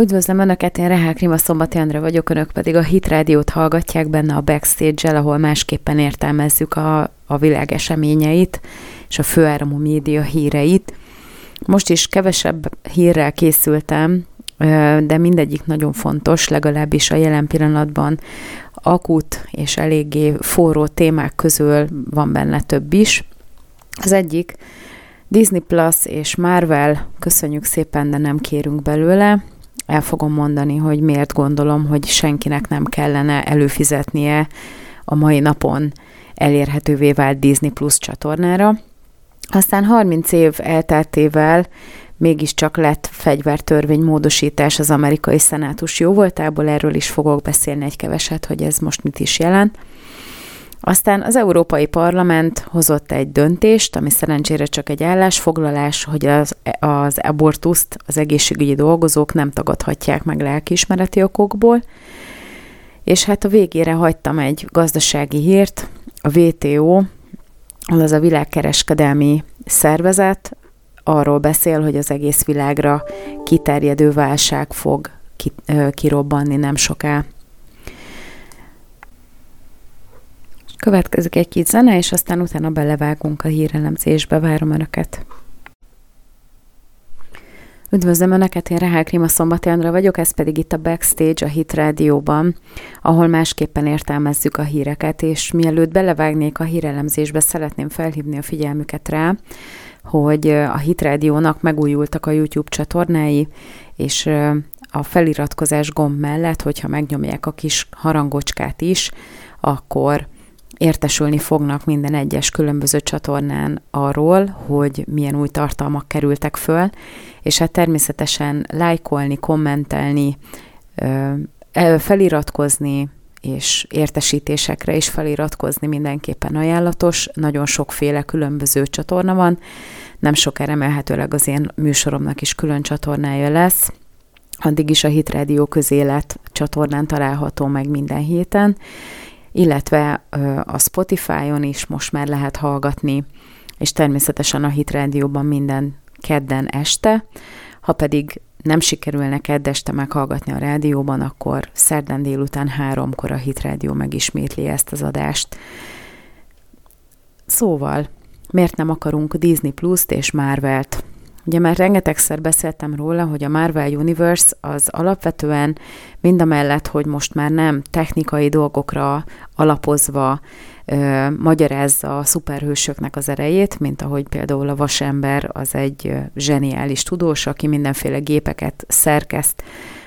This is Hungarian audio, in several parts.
Üdvözlöm Önöket, én Rehák Rima Szombati Andra vagyok, Önök pedig a Hit Rádiót hallgatják benne a backstage-el, ahol másképpen értelmezzük a, a világ eseményeit és a főáramú média híreit. Most is kevesebb hírrel készültem, de mindegyik nagyon fontos, legalábbis a jelen pillanatban akut és eléggé forró témák közül van benne több is. Az egyik Disney Plus és Marvel, köszönjük szépen, de nem kérünk belőle el fogom mondani, hogy miért gondolom, hogy senkinek nem kellene előfizetnie a mai napon elérhetővé vált Disney Plus csatornára. Aztán 30 év elteltével mégiscsak lett fegyvertörvény módosítás az amerikai szenátus jóvoltából, erről is fogok beszélni egy keveset, hogy ez most mit is jelent. Aztán az Európai Parlament hozott egy döntést, ami szerencsére csak egy állásfoglalás, hogy az, az abortuszt az egészségügyi dolgozók nem tagadhatják meg lelkiismereti okokból. És hát a végére hagytam egy gazdasági hírt, a WTO, az a világkereskedelmi szervezet, arról beszél, hogy az egész világra kiterjedő válság fog kirobbanni nem soká. Következik egy kis zene, és aztán utána belevágunk a hírelemzésbe. Várom Önöket! Üdvözlöm Önöket, én Rehák Rima Szombati Andra vagyok, ez pedig itt a Backstage a Hit Rádióban, ahol másképpen értelmezzük a híreket, és mielőtt belevágnék a hírelemzésbe, szeretném felhívni a figyelmüket rá, hogy a Hit Rádiónak megújultak a YouTube csatornái, és a feliratkozás gomb mellett, hogyha megnyomják a kis harangocskát is, akkor értesülni fognak minden egyes különböző csatornán arról, hogy milyen új tartalmak kerültek föl, és hát természetesen lájkolni, kommentelni, feliratkozni, és értesítésekre is feliratkozni mindenképpen ajánlatos. Nagyon sokféle különböző csatorna van, nem sok remélhetőleg az én műsoromnak is külön csatornája lesz. Addig is a Hit Radio közélet csatornán található meg minden héten, illetve a Spotify-on is most már lehet hallgatni, és természetesen a Hit Rádióban minden kedden este. Ha pedig nem sikerül neked este meghallgatni a rádióban, akkor szerdán délután háromkor a Hit Rádió megismétli ezt az adást. Szóval, miért nem akarunk Disney Plus-t és Marvelt? Ugye már rengetegszer beszéltem róla, hogy a Marvel Universe az alapvetően mind a mellett, hogy most már nem technikai dolgokra alapozva ö, magyarázza a szuperhősöknek az erejét, mint ahogy például a Vasember az egy zseniális tudós, aki mindenféle gépeket szerkeszt,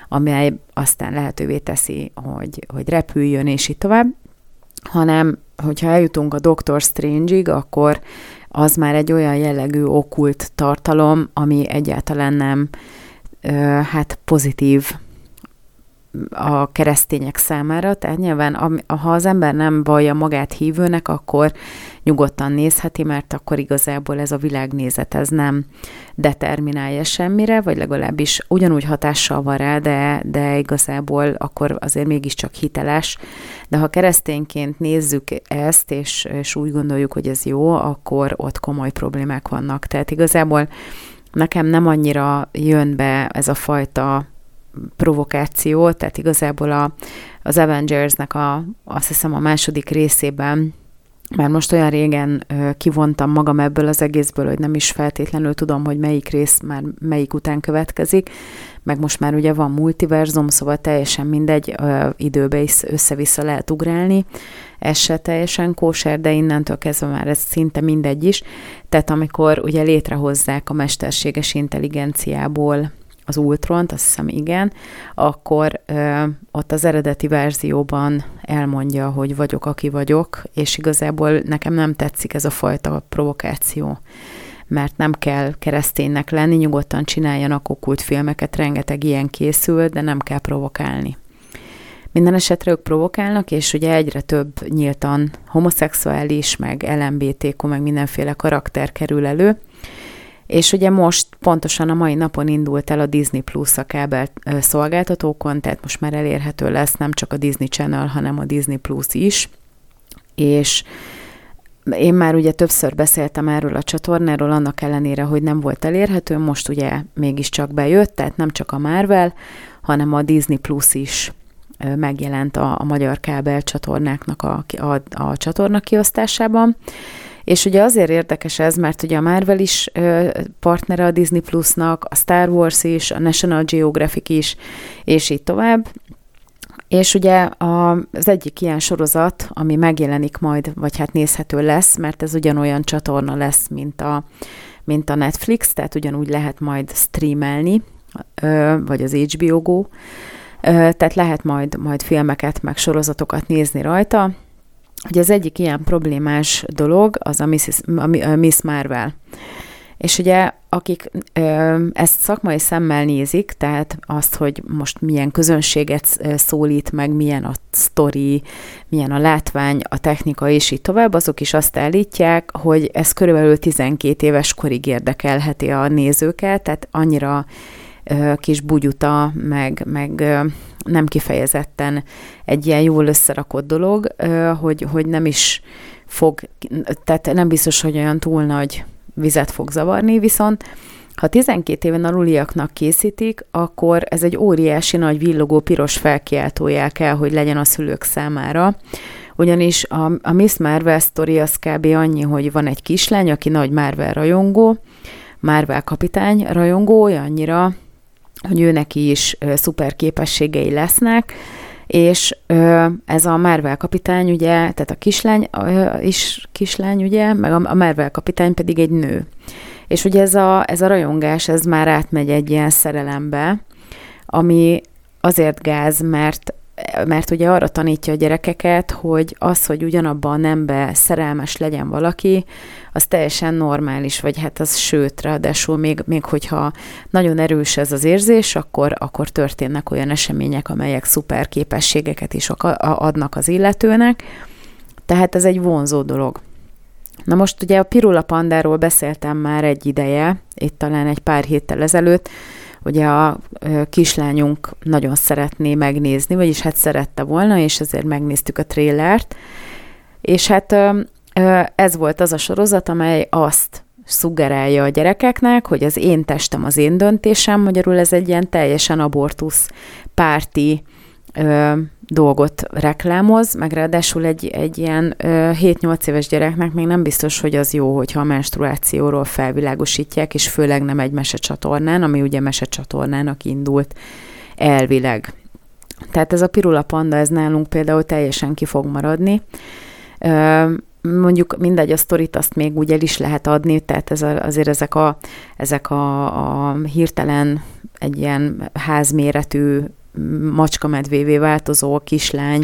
amely aztán lehetővé teszi, hogy, hogy repüljön, és így tovább, hanem hogyha eljutunk a Doctor Strange-ig, akkor az már egy olyan jellegű okult tartalom, ami egyáltalán nem hát pozitív a keresztények számára, tehát nyilván ha az ember nem vallja magát hívőnek, akkor nyugodtan nézheti, mert akkor igazából ez a világnézet ez nem determinálja semmire, vagy legalábbis ugyanúgy hatással van rá, de, de igazából akkor azért mégiscsak hiteles. De ha keresztényként nézzük ezt, és, és úgy gondoljuk, hogy ez jó, akkor ott komoly problémák vannak. Tehát igazából nekem nem annyira jön be ez a fajta provokáció, tehát igazából a, az Avengersnek a, azt hiszem a második részében már most olyan régen kivontam magam ebből az egészből, hogy nem is feltétlenül tudom, hogy melyik rész már melyik után következik, meg most már ugye van multiverzum, szóval teljesen mindegy, időbe is össze-vissza lehet ugrálni, ez se teljesen kóser, de innentől kezdve már ez szinte mindegy is. Tehát amikor ugye létrehozzák a mesterséges intelligenciából az Ultront, azt hiszem igen, akkor ö, ott az eredeti verzióban elmondja, hogy vagyok, aki vagyok, és igazából nekem nem tetszik ez a fajta provokáció mert nem kell kereszténynek lenni, nyugodtan csináljanak okkult filmeket, rengeteg ilyen készül, de nem kell provokálni. Minden esetre ők provokálnak, és ugye egyre több nyíltan homoszexuális, meg LMBTQ, meg mindenféle karakter kerül elő, és ugye most pontosan a mai napon indult el a Disney Plus a kábel szolgáltatókon, tehát most már elérhető lesz nem csak a Disney Channel, hanem a Disney Plus is, és én már ugye többször beszéltem erről a csatornáról, annak ellenére, hogy nem volt elérhető, most ugye mégiscsak bejött, tehát nem csak a Marvel, hanem a Disney Plus is megjelent a, a magyar kábel csatornáknak a, a, a csatorna kiosztásában. És ugye azért érdekes ez, mert ugye a Marvel is ö, partnere a Disney Plusnak, a Star Wars is, a National Geographic is, és így tovább. És ugye a, az egyik ilyen sorozat, ami megjelenik majd, vagy hát nézhető lesz, mert ez ugyanolyan csatorna lesz, mint a, mint a Netflix, tehát ugyanúgy lehet majd streamelni, vagy az HBO Go, tehát lehet majd, majd filmeket, meg sorozatokat nézni rajta. Ugye az egyik ilyen problémás dolog az a Miss, a Miss Marvel. És ugye akik ö, ezt szakmai szemmel nézik, tehát azt, hogy most milyen közönséget szólít meg, milyen a sztori, milyen a látvány, a technika és így tovább, azok is azt állítják, hogy ez körülbelül 12 éves korig érdekelheti a nézőket, tehát annyira kis bugyuta, meg, meg nem kifejezetten egy ilyen jól összerakott dolog, hogy, hogy nem is fog, tehát nem biztos, hogy olyan túl nagy vizet fog zavarni, viszont ha 12 éven aluliaknak készítik, akkor ez egy óriási nagy villogó piros felkiáltójá kell, hogy legyen a szülők számára. Ugyanis a, a Miss Marvel sztori az kb. annyi, hogy van egy kislány, aki nagy Marvel rajongó, Marvel kapitány rajongó, olyannyira, hogy ő neki is szuper képességei lesznek, és ez a Marvel kapitány, ugye, tehát a kislány is kislány, ugye, meg a Marvel kapitány pedig egy nő. És ugye ez a, ez a rajongás, ez már átmegy egy ilyen szerelembe, ami azért gáz, mert mert ugye arra tanítja a gyerekeket, hogy az, hogy ugyanabban a nembe szerelmes legyen valaki, az teljesen normális, vagy hát az sőt, ráadásul még, még hogyha nagyon erős ez az érzés, akkor, akkor történnek olyan események, amelyek szuper képességeket is adnak az illetőnek, tehát ez egy vonzó dolog. Na most ugye a Pirula Pandáról beszéltem már egy ideje, itt talán egy pár héttel ezelőtt, ugye a kislányunk nagyon szeretné megnézni, vagyis hát szerette volna, és ezért megnéztük a trélert, és hát ez volt az a sorozat, amely azt szuggerálja a gyerekeknek, hogy az én testem az én döntésem, magyarul ez egy ilyen teljesen abortusz párti dolgot reklámoz, meg ráadásul egy, egy ilyen 7-8 éves gyereknek még nem biztos, hogy az jó, hogyha a menstruációról felvilágosítják, és főleg nem egy mesecsatornán, ami ugye mesecsatornának indult elvileg. Tehát ez a pirula panda, ez nálunk például teljesen ki fog maradni. Mondjuk mindegy, a sztorit azt még úgy el is lehet adni, tehát ez a, azért ezek a, ezek a, a hirtelen egy ilyen házméretű macska-medvévé változó kislány,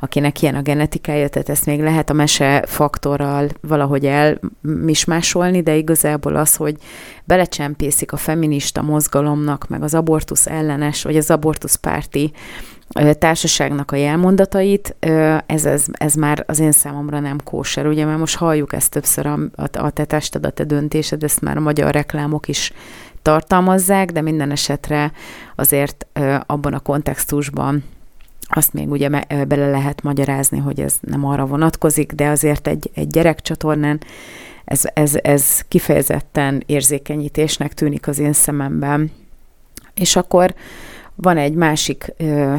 akinek ilyen a genetikája, tehát ezt még lehet a mese faktorral valahogy elmismásolni, de igazából az, hogy belecsempészik a feminista mozgalomnak, meg az abortusz ellenes, vagy az abortusz párti társaságnak a jelmondatait, ez, ez, ez már az én számomra nem kóser. Ugye, mert most halljuk ezt többször, a, a, a te tested, a te döntésed, ezt már a magyar reklámok is tartalmazzák, de minden esetre azért abban a kontextusban azt még ugye bele lehet magyarázni, hogy ez nem arra vonatkozik, de azért egy, egy gyerekcsatornán ez, ez, ez kifejezetten érzékenyítésnek tűnik az én szememben. És akkor van egy másik ö,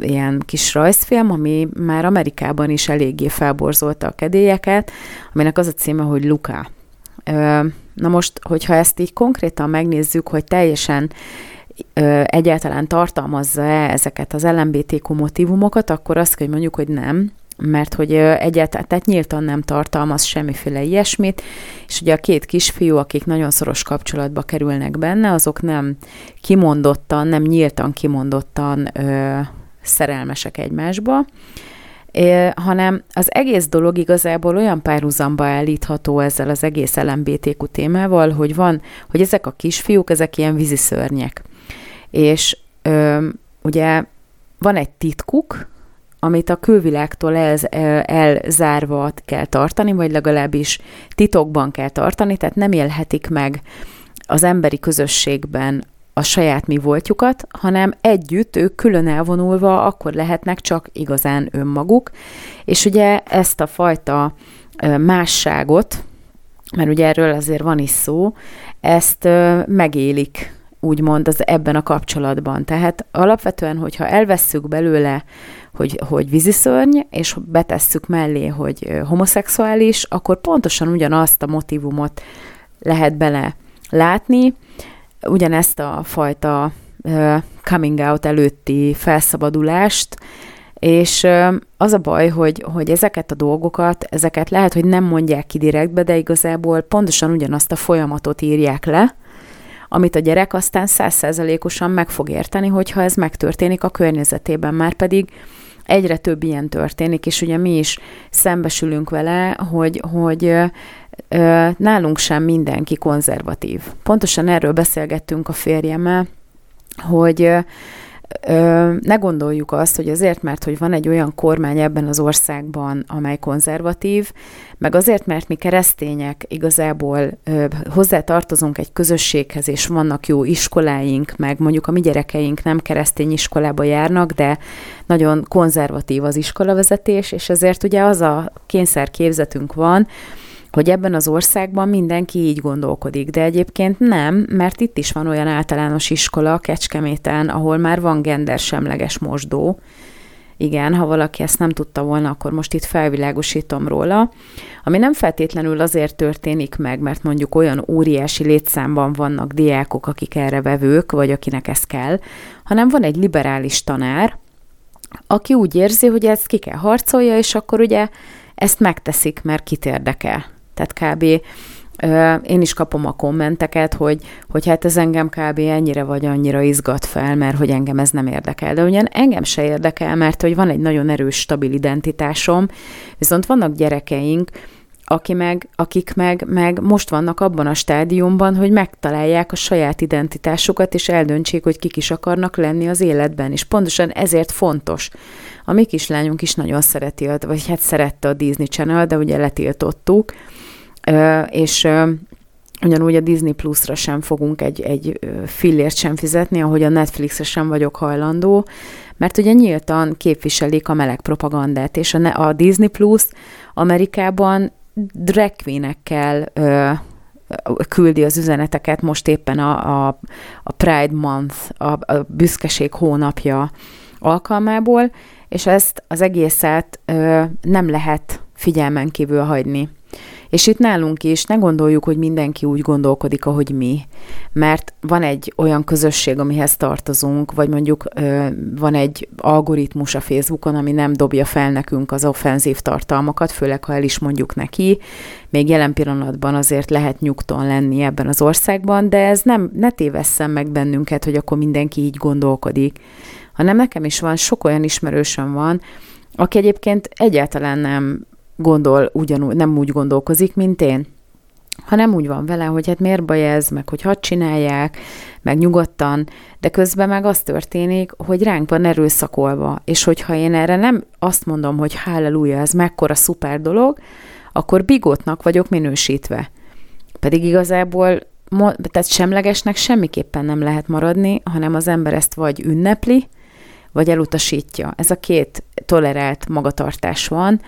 ilyen kis rajzfilm, ami már Amerikában is eléggé felborzolta a kedélyeket, aminek az a címe, hogy Luka. Ö, Na most, hogyha ezt így konkrétan megnézzük, hogy teljesen ö, egyáltalán tartalmazza-e ezeket az LMBTQ motivumokat, akkor azt kell, hogy mondjuk, hogy nem, mert hogy egyáltalán, tehát nyíltan nem tartalmaz semmiféle ilyesmit, és ugye a két kisfiú, akik nagyon szoros kapcsolatba kerülnek benne, azok nem kimondottan, nem nyíltan kimondottan ö, szerelmesek egymásba, hanem az egész dolog igazából olyan párhuzamba állítható ezzel az egész LMBTQ témával, hogy van, hogy ezek a kisfiúk, ezek ilyen víziszörnyek. És ö, ugye van egy titkuk, amit a külvilágtól el, elzárva kell tartani, vagy legalábbis titokban kell tartani, tehát nem élhetik meg az emberi közösségben a saját mi voltjukat, hanem együtt ők külön elvonulva akkor lehetnek csak igazán önmaguk, és ugye ezt a fajta másságot, mert ugye erről azért van is szó, ezt megélik úgymond az ebben a kapcsolatban. Tehát alapvetően, hogyha elvesszük belőle, hogy, hogy víziszörny, és betesszük mellé, hogy homoszexuális, akkor pontosan ugyanazt a motivumot lehet bele látni, ugyanezt a fajta coming out előtti felszabadulást, és az a baj, hogy, hogy ezeket a dolgokat, ezeket lehet, hogy nem mondják ki direktbe, de igazából pontosan ugyanazt a folyamatot írják le, amit a gyerek aztán százszerzelékosan meg fog érteni, hogyha ez megtörténik a környezetében, már pedig egyre több ilyen történik, és ugye mi is szembesülünk vele, hogy, hogy nálunk sem mindenki konzervatív. Pontosan erről beszélgettünk a férjemmel, hogy ne gondoljuk azt, hogy azért, mert hogy van egy olyan kormány ebben az országban, amely konzervatív, meg azért, mert mi keresztények igazából hozzá tartozunk egy közösséghez, és vannak jó iskoláink, meg mondjuk a mi gyerekeink nem keresztény iskolába járnak, de nagyon konzervatív az iskolavezetés, és ezért ugye az a kényszerképzetünk van, hogy ebben az országban mindenki így gondolkodik, de egyébként nem, mert itt is van olyan általános iskola Kecskeméten, ahol már van gendersemleges mosdó. Igen, ha valaki ezt nem tudta volna, akkor most itt felvilágosítom róla. Ami nem feltétlenül azért történik meg, mert mondjuk olyan óriási létszámban vannak diákok, akik erre vevők, vagy akinek ez kell, hanem van egy liberális tanár, aki úgy érzi, hogy ezt ki kell harcolja, és akkor ugye ezt megteszik, mert kit érdekel. Tehát kb. én is kapom a kommenteket, hogy, hogy hát ez engem kb. ennyire vagy annyira izgat fel, mert hogy engem ez nem érdekel. De ugyan engem se érdekel, mert hogy van egy nagyon erős, stabil identitásom, viszont vannak gyerekeink, aki meg, akik meg, meg most vannak abban a stádiumban, hogy megtalálják a saját identitásukat, és eldöntsék, hogy kik is akarnak lenni az életben. És pontosan ezért fontos. A mi kislányunk is nagyon szereti, vagy hát szerette a Disney Channel, de ugye letiltottuk, és ugyanúgy a Disney Plus-ra sem fogunk egy, egy fillért sem fizetni, ahogy a Netflixre sem vagyok hajlandó, mert ugye nyíltan képviselik a meleg propagandát, és a, a Disney Plus Amerikában drag queen-ekkel küldi az üzeneteket most éppen a, a, a Pride Month, a, a büszkeség hónapja alkalmából, és ezt az egészet ö, nem lehet figyelmen kívül hagyni. És itt nálunk is ne gondoljuk, hogy mindenki úgy gondolkodik, ahogy mi. Mert van egy olyan közösség, amihez tartozunk, vagy mondjuk van egy algoritmus a Facebookon, ami nem dobja fel nekünk az offenzív tartalmakat, főleg ha el is mondjuk neki. Még jelen pillanatban azért lehet nyugton lenni ebben az országban, de ez nem, ne tévesszem meg bennünket, hogy akkor mindenki így gondolkodik. Hanem nekem is van, sok olyan ismerősöm van, aki egyébként egyáltalán nem gondol ugyanúgy, nem úgy gondolkozik, mint én, hanem úgy van vele, hogy hát miért baj ez, meg hogy hadd csinálják, meg nyugodtan, de közben meg az történik, hogy ránk van erőszakolva, és hogyha én erre nem azt mondom, hogy halleluja, ez mekkora szuper dolog, akkor bigotnak vagyok minősítve. Pedig igazából tehát semlegesnek semmiképpen nem lehet maradni, hanem az ember ezt vagy ünnepli, vagy elutasítja. Ez a két tolerált magatartás van,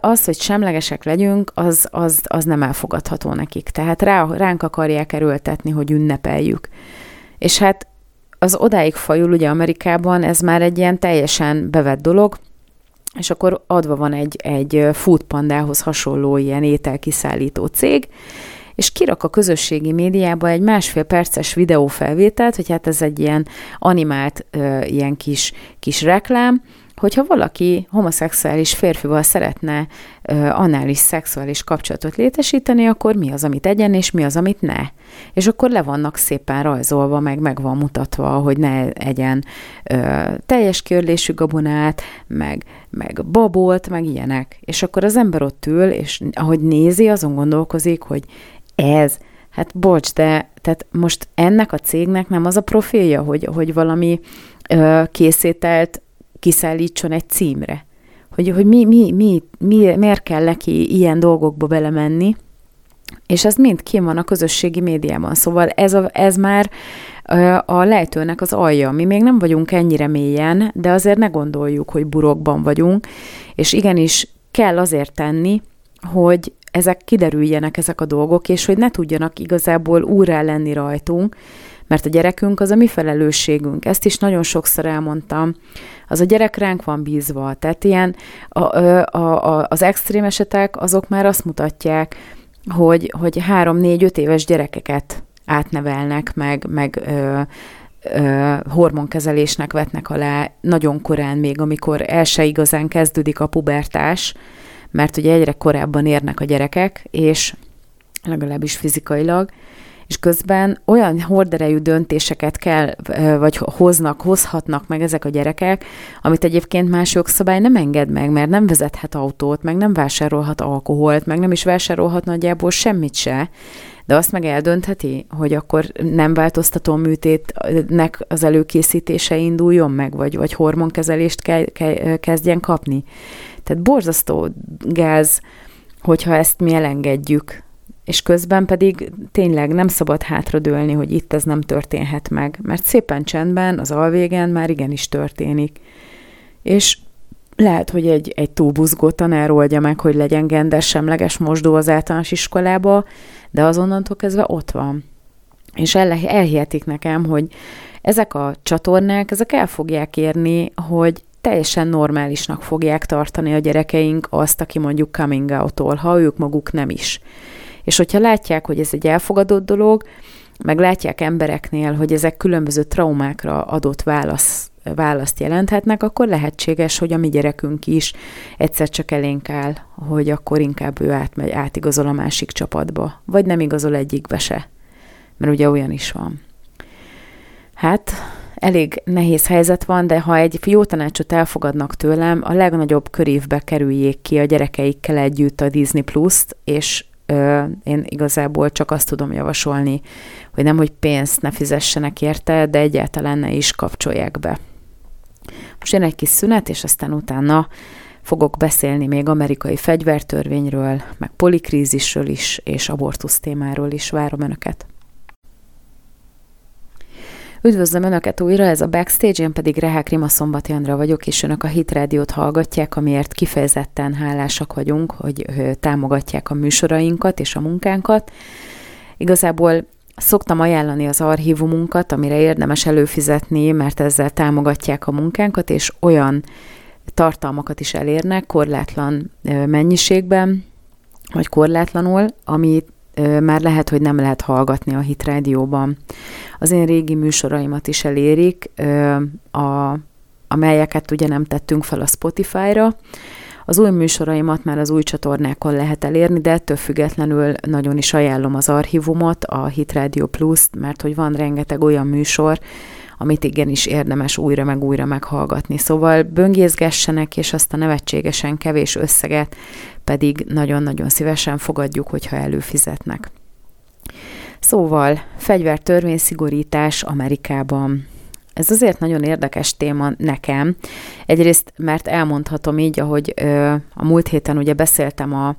az, hogy semlegesek legyünk, az, az, az nem elfogadható nekik. Tehát rá, ránk akarják erőltetni, hogy ünnepeljük. És hát az odáig fajul ugye Amerikában, ez már egy ilyen teljesen bevett dolog, és akkor adva van egy, egy foodpandához hasonló ilyen ételkiszállító cég, és kirak a közösségi médiába egy másfél perces videófelvételt, hogy hát ez egy ilyen animált, ilyen kis, kis reklám, hogyha valaki homoszexuális férfival szeretne uh, anális szexuális kapcsolatot létesíteni, akkor mi az, amit egyen, és mi az, amit ne. És akkor le vannak szépen rajzolva, meg meg van mutatva, hogy ne egyen uh, teljes körlésű gabonát, meg, meg babolt, meg ilyenek. És akkor az ember ott ül, és ahogy nézi, azon gondolkozik, hogy ez, hát bocs, de tehát most ennek a cégnek nem az a profilja, hogy, hogy valami ö, készételt kiszállítson egy címre. Hogy, hogy mi, mi, mi, mi, miért kell neki ilyen dolgokba belemenni, és ez mind kim van a közösségi médiában. Szóval ez, a, ez már a lejtőnek az alja. Mi még nem vagyunk ennyire mélyen, de azért ne gondoljuk, hogy burokban vagyunk, és igenis kell azért tenni, hogy ezek kiderüljenek ezek a dolgok, és hogy ne tudjanak igazából úrá lenni rajtunk, mert a gyerekünk az a mi felelősségünk. Ezt is nagyon sokszor elmondtam. Az a gyerek ránk van bízva. Tehát ilyen a, a, a, az extrém esetek azok már azt mutatják, hogy, hogy három, négy, öt éves gyerekeket átnevelnek, meg, meg ö, ö, hormonkezelésnek vetnek alá nagyon korán még, amikor el se igazán kezdődik a pubertás, mert ugye egyre korábban érnek a gyerekek, és legalábbis fizikailag, és közben olyan horderejű döntéseket kell, vagy hoznak, hozhatnak meg ezek a gyerekek, amit egyébként más jogszabály nem enged meg, mert nem vezethet autót, meg nem vásárolhat alkoholt, meg nem is vásárolhat nagyjából semmit se, de azt meg eldöntheti, hogy akkor nem változtató műtétnek az előkészítése induljon meg, vagy, vagy hormonkezelést ke, ke, kezdjen kapni. Tehát borzasztó gáz, hogyha ezt mi elengedjük és közben pedig tényleg nem szabad hátradőlni, hogy itt ez nem történhet meg, mert szépen csendben, az alvégen már igenis történik. És lehet, hogy egy, egy túlbuzgó tanár oldja meg, hogy legyen gendes, semleges mosdó az általános iskolába, de azonnantól kezdve ott van. És el, elhihetik nekem, hogy ezek a csatornák, ezek el fogják érni, hogy teljesen normálisnak fogják tartani a gyerekeink azt, aki mondjuk coming out ha ők maguk nem is. És hogyha látják, hogy ez egy elfogadott dolog, meg látják embereknél, hogy ezek különböző traumákra adott válasz, választ jelenthetnek, akkor lehetséges, hogy a mi gyerekünk is egyszer csak elénk áll, hogy akkor inkább ő átmegy, átigazol a másik csapatba, vagy nem igazol egyikbe se. Mert ugye olyan is van. Hát, elég nehéz helyzet van, de ha egy jó tanácsot elfogadnak tőlem, a legnagyobb körévbe kerüljék ki a gyerekeikkel együtt a Disney Plus-t, és én igazából csak azt tudom javasolni, hogy nem, hogy pénzt ne fizessenek érte, de egyáltalán ne is kapcsolják be. Most jön egy kis szünet, és aztán utána fogok beszélni még amerikai fegyvertörvényről, meg polikrízisről is, és abortusz témáról is. Várom Önöket! Üdvözlöm Önöket újra, ez a Backstage, én pedig Rehák Rima Szombati Andra vagyok, és Önök a Hit Rádiót hallgatják, amiért kifejezetten hálásak vagyunk, hogy támogatják a műsorainkat és a munkánkat. Igazából Szoktam ajánlani az archívumunkat, amire érdemes előfizetni, mert ezzel támogatják a munkánkat, és olyan tartalmakat is elérnek korlátlan mennyiségben, vagy korlátlanul, amit már lehet, hogy nem lehet hallgatni a Hit Rádióban. Az én régi műsoraimat is elérik, a, amelyeket ugye nem tettünk fel a Spotify-ra. Az új műsoraimat már az új csatornákon lehet elérni, de ettől függetlenül nagyon is ajánlom az archívumot, a Hit Radio Plus-t, mert hogy van rengeteg olyan műsor, amit igenis érdemes újra meg újra meghallgatni. Szóval böngészgessenek, és azt a nevetségesen kevés összeget pedig nagyon-nagyon szívesen fogadjuk, hogyha előfizetnek. Szóval, fegyvertörvényszigorítás Amerikában. Ez azért nagyon érdekes téma nekem. Egyrészt, mert elmondhatom így, ahogy ö, a múlt héten ugye beszéltem a,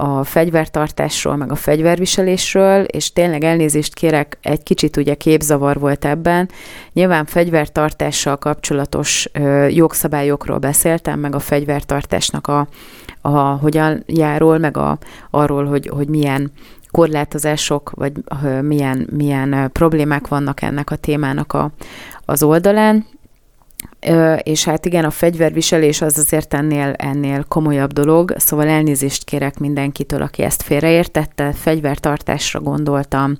a fegyvertartásról, meg a fegyverviselésről, és tényleg elnézést kérek, egy kicsit ugye képzavar volt ebben. Nyilván fegyvertartással kapcsolatos ö, jogszabályokról beszéltem, meg a fegyvertartásnak a, a hogyan járul, meg a, arról, hogy, hogy milyen korlátozások, vagy ö, milyen, milyen problémák vannak ennek a témának a, az oldalán. És hát igen, a fegyverviselés az azért ennél, ennél komolyabb dolog, szóval elnézést kérek mindenkitől, aki ezt félreértette, fegyvertartásra gondoltam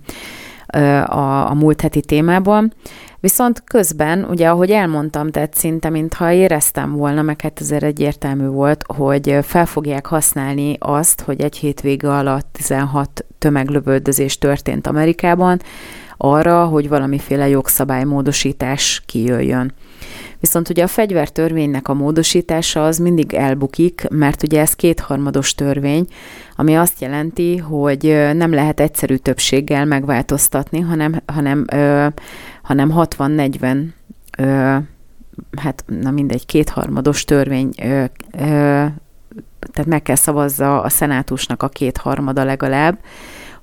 a, a múlt heti témában. Viszont közben, ugye ahogy elmondtam, tehát szinte mintha éreztem volna, meg hát ezért egyértelmű volt, hogy fel fogják használni azt, hogy egy hétvége alatt 16 tömeglövöldözés történt Amerikában, arra, hogy valamiféle jogszabálymódosítás kijöjjön. Viszont ugye a fegyvertörvénynek a módosítása az mindig elbukik, mert ugye ez kétharmados törvény, ami azt jelenti, hogy nem lehet egyszerű többséggel megváltoztatni, hanem, hanem, ö, hanem 60-40 hát na mindegy, kétharmados törvény ö, ö, tehát meg kell szavazza a szenátusnak a kétharmada legalább,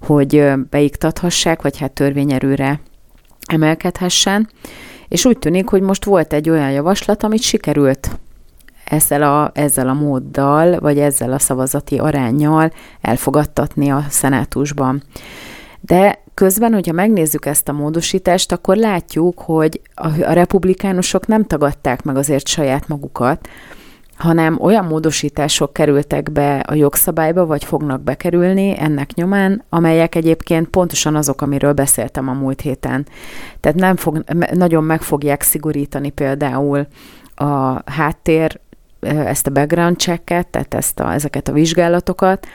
hogy beiktathassák, vagy hát törvényerőre emelkedhessen. És úgy tűnik, hogy most volt egy olyan javaslat, amit sikerült ezzel a, ezzel a móddal, vagy ezzel a szavazati arányjal elfogadtatni a szenátusban. De közben, hogyha megnézzük ezt a módosítást, akkor látjuk, hogy a, a republikánusok nem tagadták meg azért saját magukat, hanem olyan módosítások kerültek be a jogszabályba, vagy fognak bekerülni ennek nyomán, amelyek egyébként pontosan azok, amiről beszéltem a múlt héten. Tehát nem fog, nagyon meg fogják szigorítani például a háttér, ezt a background checket, tehát ezt a, ezeket a vizsgálatokat,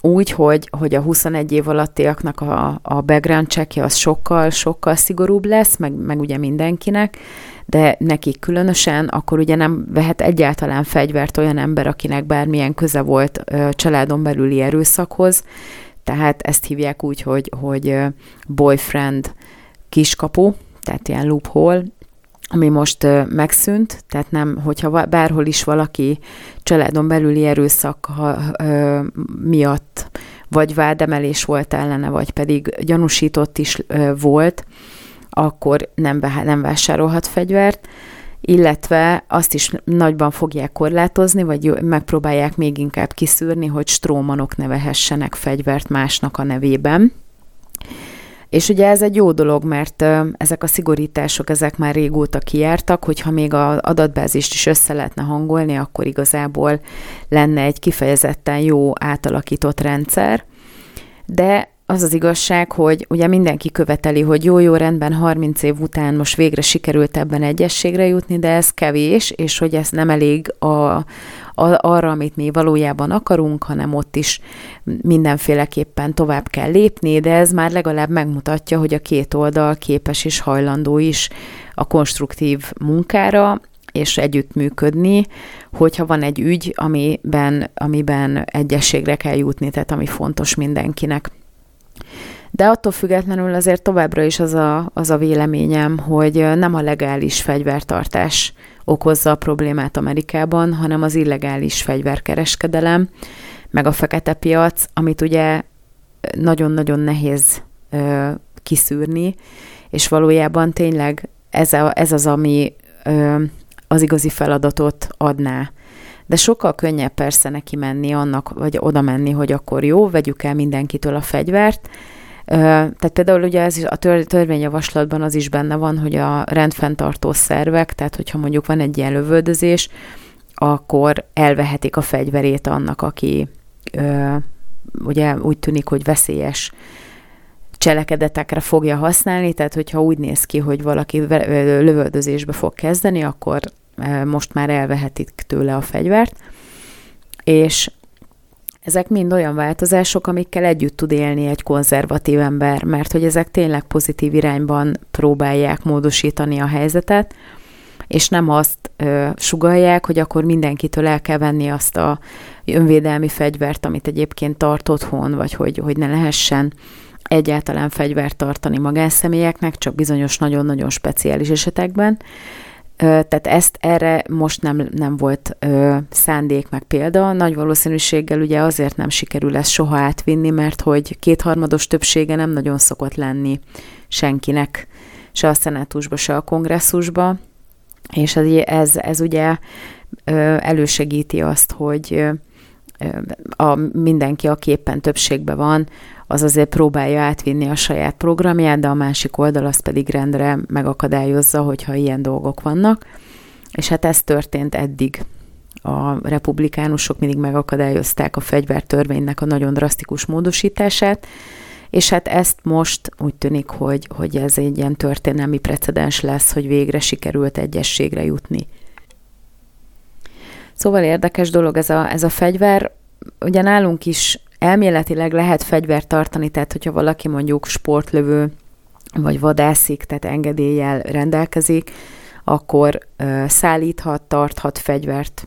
úgy, hogy, hogy a 21 év alattiaknak a, a background checkje az sokkal, sokkal szigorúbb lesz, meg, meg ugye mindenkinek, de nekik különösen, akkor ugye nem vehet egyáltalán fegyvert olyan ember, akinek bármilyen köze volt családon belüli erőszakhoz, tehát ezt hívják úgy, hogy, hogy boyfriend kiskapu, tehát ilyen loophole, ami most megszűnt, tehát nem, hogyha bárhol is valaki családon belüli erőszak ha, miatt vagy vádemelés volt ellene, vagy pedig gyanúsított is volt, akkor nem, nem vásárolhat fegyvert, illetve azt is nagyban fogják korlátozni, vagy megpróbálják még inkább kiszűrni, hogy strómanok ne vehessenek fegyvert másnak a nevében. És ugye ez egy jó dolog, mert ezek a szigorítások, ezek már régóta kijártak, hogyha még az adatbázist is össze lehetne hangolni, akkor igazából lenne egy kifejezetten jó átalakított rendszer. De az az igazság, hogy ugye mindenki követeli, hogy jó-jó rendben 30 év után most végre sikerült ebben egyességre jutni, de ez kevés, és hogy ez nem elég a, a, arra, amit mi valójában akarunk, hanem ott is mindenféleképpen tovább kell lépni, de ez már legalább megmutatja, hogy a két oldal képes és hajlandó is a konstruktív munkára, és együttműködni, hogyha van egy ügy, amiben, amiben egyességre kell jutni, tehát ami fontos mindenkinek. De attól függetlenül azért továbbra is az a, az a véleményem, hogy nem a legális fegyvertartás okozza a problémát Amerikában, hanem az illegális fegyverkereskedelem, meg a fekete piac, amit ugye nagyon-nagyon nehéz ö, kiszűrni, és valójában tényleg ez, a, ez az, ami ö, az igazi feladatot adná. De sokkal könnyebb persze neki menni annak, vagy oda menni, hogy akkor jó, vegyük el mindenkitől a fegyvert, tehát például ugye ez a tör, törvényjavaslatban az is benne van, hogy a rendfenntartó szervek, tehát hogyha mondjuk van egy ilyen lövöldözés, akkor elvehetik a fegyverét annak, aki ugye úgy tűnik, hogy veszélyes cselekedetekre fogja használni, tehát hogyha úgy néz ki, hogy valaki lövöldözésbe fog kezdeni, akkor most már elvehetik tőle a fegyvert, és ezek mind olyan változások, amikkel együtt tud élni egy konzervatív ember, mert hogy ezek tényleg pozitív irányban próbálják módosítani a helyzetet, és nem azt ö, sugalják, hogy akkor mindenkitől el kell venni azt a önvédelmi fegyvert, amit egyébként tart otthon, vagy hogy, hogy ne lehessen egyáltalán fegyvert tartani magánszemélyeknek, csak bizonyos nagyon-nagyon speciális esetekben, tehát ezt erre most nem, nem volt ö, szándék meg példa. Nagy valószínűséggel ugye azért nem sikerül ezt soha átvinni, mert hogy kétharmados többsége nem nagyon szokott lenni senkinek, se a szenátusba, se a kongresszusba, és ez, ez, ez ugye ö, elősegíti azt, hogy a, mindenki, aki éppen többségben van, az azért próbálja átvinni a saját programját, de a másik oldal az pedig rendre megakadályozza, hogyha ilyen dolgok vannak. És hát ez történt eddig. A republikánusok mindig megakadályozták a fegyvertörvénynek a nagyon drasztikus módosítását, és hát ezt most úgy tűnik, hogy, hogy ez egy ilyen történelmi precedens lesz, hogy végre sikerült egyességre jutni. Szóval érdekes dolog ez a, ez a fegyver. Ugye nálunk is elméletileg lehet fegyvert tartani, tehát hogyha valaki mondjuk sportlövő, vagy vadászik, tehát engedéllyel rendelkezik, akkor szállíthat, tarthat fegyvert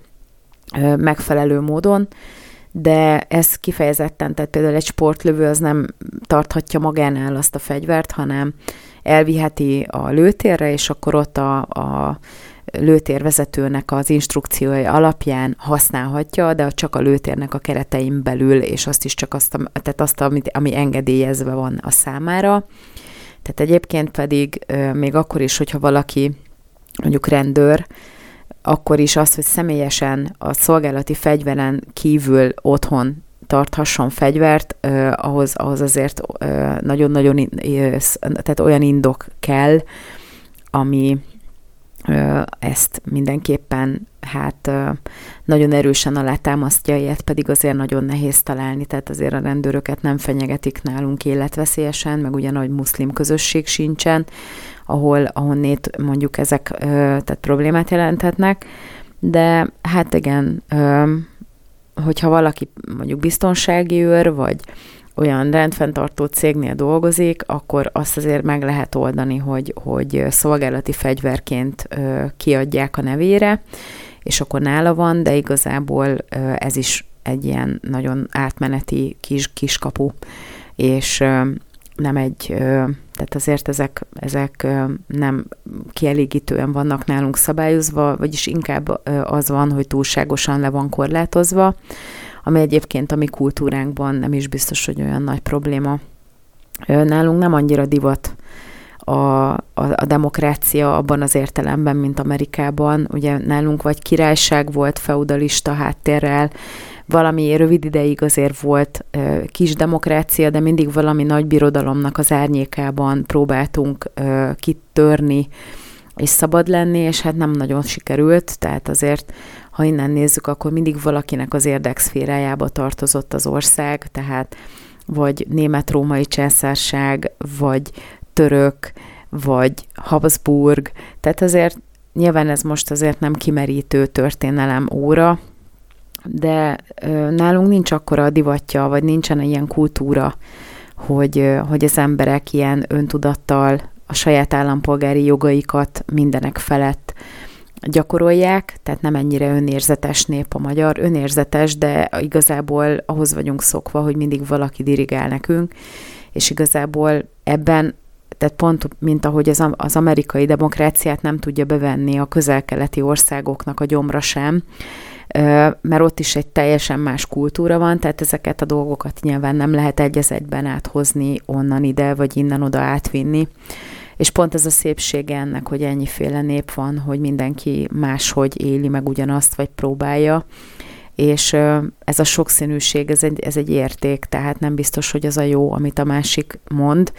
megfelelő módon, de ez kifejezetten, tehát például egy sportlövő az nem tarthatja magánál azt a fegyvert, hanem elviheti a lőtérre, és akkor ott a, a lőtérvezetőnek az instrukciói alapján használhatja, de csak a lőtérnek a keretein belül, és azt is csak azt, tehát azt amit, ami engedélyezve van a számára. Tehát egyébként pedig még akkor is, hogyha valaki mondjuk rendőr, akkor is az, hogy személyesen a szolgálati fegyveren kívül otthon tarthasson fegyvert, eh, ahhoz, ahhoz azért eh, nagyon-nagyon, tehát olyan indok kell, ami ezt mindenképpen hát nagyon erősen alátámasztja, ilyet pedig azért nagyon nehéz találni, tehát azért a rendőröket nem fenyegetik nálunk életveszélyesen, meg ugyanúgy muszlim közösség sincsen, ahol, ahonnét mondjuk ezek tehát problémát jelenthetnek, de hát igen, hogyha valaki mondjuk biztonsági őr, vagy olyan rendfenntartó cégnél dolgozik, akkor azt azért meg lehet oldani, hogy, hogy szolgálati fegyverként kiadják a nevére, és akkor nála van, de igazából ez is egy ilyen nagyon átmeneti kis, kiskapu, és nem egy, tehát azért ezek, ezek nem kielégítően vannak nálunk szabályozva, vagyis inkább az van, hogy túlságosan le van korlátozva, ami egyébként a mi kultúránkban nem is biztos, hogy olyan nagy probléma. Nálunk nem annyira divat a, a, a demokrácia abban az értelemben, mint Amerikában. Ugye nálunk vagy királyság volt feudalista háttérrel, valami rövid ideig azért volt ö, kis demokrácia, de mindig valami nagy birodalomnak az árnyékában próbáltunk ö, kitörni és szabad lenni, és hát nem nagyon sikerült, tehát azért ha innen nézzük, akkor mindig valakinek az érdekszférájába tartozott az ország, tehát vagy német-római császárság, vagy török, vagy Habsburg, tehát azért nyilván ez most azért nem kimerítő történelem óra, de nálunk nincs akkora a divatja, vagy nincsen ilyen kultúra, hogy, hogy az emberek ilyen öntudattal a saját állampolgári jogaikat mindenek felett gyakorolják, tehát nem ennyire önérzetes nép a magyar, önérzetes, de igazából ahhoz vagyunk szokva, hogy mindig valaki dirigál nekünk, és igazából ebben, tehát pont mint ahogy az, az amerikai demokráciát nem tudja bevenni a közel-keleti országoknak a gyomra sem, mert ott is egy teljesen más kultúra van, tehát ezeket a dolgokat nyilván nem lehet egy egyben áthozni onnan ide, vagy innen oda átvinni. És pont ez a szépsége ennek, hogy ennyiféle nép van, hogy mindenki máshogy éli meg ugyanazt, vagy próbálja, és ez a sokszínűség, ez egy, ez egy érték, tehát nem biztos, hogy az a jó, amit a másik mond,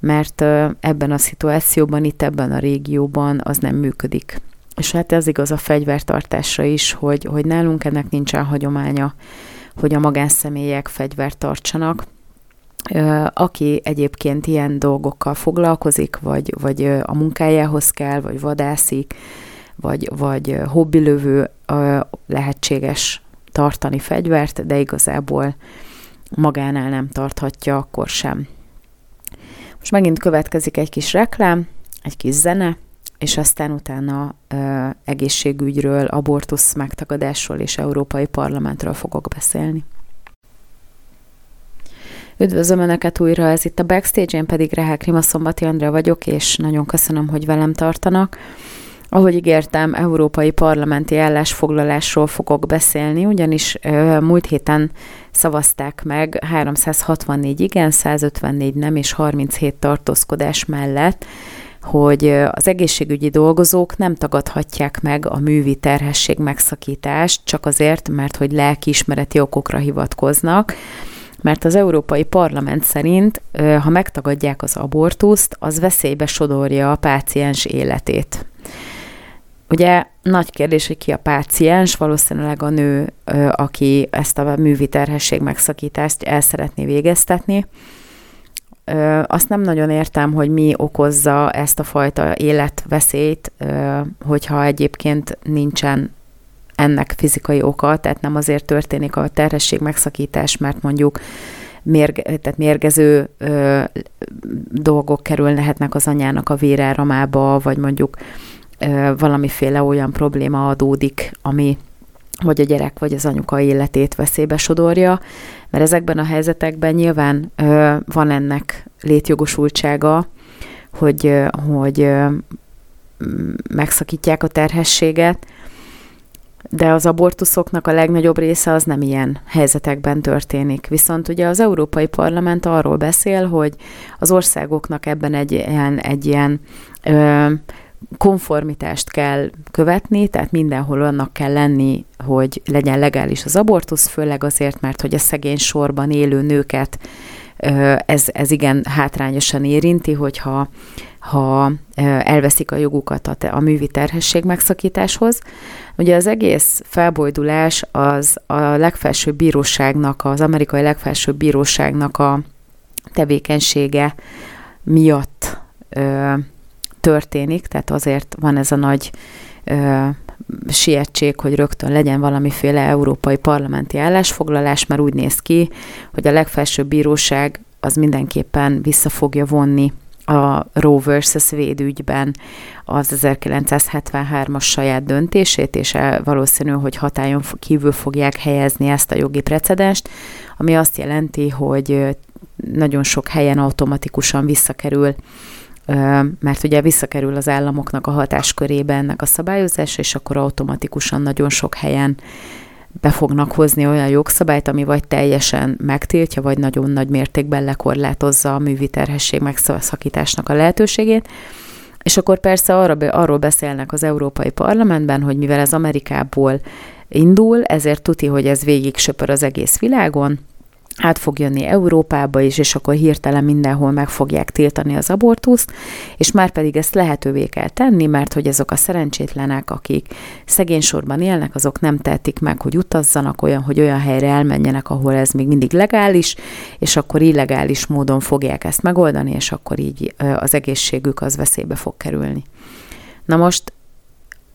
mert ebben a szituációban, itt ebben a régióban az nem működik. És hát ez igaz a fegyvertartásra is, hogy, hogy nálunk ennek nincsen hagyománya, hogy a magánszemélyek fegyvert tartsanak, aki egyébként ilyen dolgokkal foglalkozik, vagy, vagy a munkájához kell, vagy vadászik, vagy, vagy hobbilövő, lehetséges tartani fegyvert, de igazából magánál nem tarthatja akkor sem. Most megint következik egy kis reklám, egy kis zene, és aztán utána ö, egészségügyről, abortusz megtagadásról és Európai Parlamentről fogok beszélni. Üdvözlöm Önöket újra, ez itt a Backstage, én pedig Rehák Rima Szombati Andrea vagyok, és nagyon köszönöm, hogy velem tartanak. Ahogy ígértem, európai parlamenti állásfoglalásról fogok beszélni, ugyanis múlt héten szavazták meg 364 igen, 154 nem és 37 tartózkodás mellett, hogy az egészségügyi dolgozók nem tagadhatják meg a művi terhesség megszakítást, csak azért, mert hogy lelkiismereti okokra hivatkoznak, mert az Európai Parlament szerint, ha megtagadják az abortuszt, az veszélybe sodorja a páciens életét. Ugye nagy kérdés, hogy ki a páciens, valószínűleg a nő, aki ezt a művi terhesség megszakítást el szeretné végeztetni. Azt nem nagyon értem, hogy mi okozza ezt a fajta életveszélyt, hogyha egyébként nincsen ennek fizikai oka, tehát nem azért történik a terhesség megszakítás, mert mondjuk mérge, tehát mérgező ö, dolgok kerülhetnek az anyának a véráramába, vagy mondjuk ö, valamiféle olyan probléma adódik, ami vagy a gyerek, vagy az anyuka életét veszélybe sodorja, mert ezekben a helyzetekben nyilván ö, van ennek létjogosultsága, hogy, ö, hogy ö, megszakítják a terhességet, de az abortuszoknak a legnagyobb része az nem ilyen helyzetekben történik. Viszont ugye az Európai Parlament arról beszél, hogy az országoknak ebben egy ilyen, egy ilyen ö, konformitást kell követni, tehát mindenhol annak kell lenni, hogy legyen legális az abortusz, főleg azért, mert hogy a szegény sorban élő nőket ez, ez igen hátrányosan érinti, hogyha ha elveszik a jogukat a, a művi terhesség megszakításhoz. Ugye az egész felbojdulás az a legfelsőbb bíróságnak, az amerikai legfelsőbb bíróságnak a tevékenysége miatt ö, történik, tehát azért van ez a nagy ö, sietség, hogy rögtön legyen valamiféle európai parlamenti állásfoglalás, mert úgy néz ki, hogy a legfelsőbb bíróság az mindenképpen vissza fogja vonni a Roe vs. Wade ügyben az 1973-as saját döntését, és valószínű, hogy hatályon kívül fogják helyezni ezt a jogi precedenst, ami azt jelenti, hogy nagyon sok helyen automatikusan visszakerül mert ugye visszakerül az államoknak a hatáskörébe ennek a szabályozása, és akkor automatikusan nagyon sok helyen be fognak hozni olyan jogszabályt, ami vagy teljesen megtiltja, vagy nagyon nagy mértékben lekorlátozza a művi megszakításnak a lehetőségét. És akkor persze arra, arról beszélnek az Európai Parlamentben, hogy mivel ez Amerikából indul, ezért tuti, hogy ez végig söpör az egész világon, át fog jönni Európába is, és akkor hirtelen mindenhol meg fogják tiltani az abortuszt, és már pedig ezt lehetővé kell tenni, mert hogy azok a szerencsétlenek, akik szegénysorban élnek, azok nem tehetik meg, hogy utazzanak olyan, hogy olyan helyre elmenjenek, ahol ez még mindig legális, és akkor illegális módon fogják ezt megoldani, és akkor így az egészségük az veszélybe fog kerülni. Na most,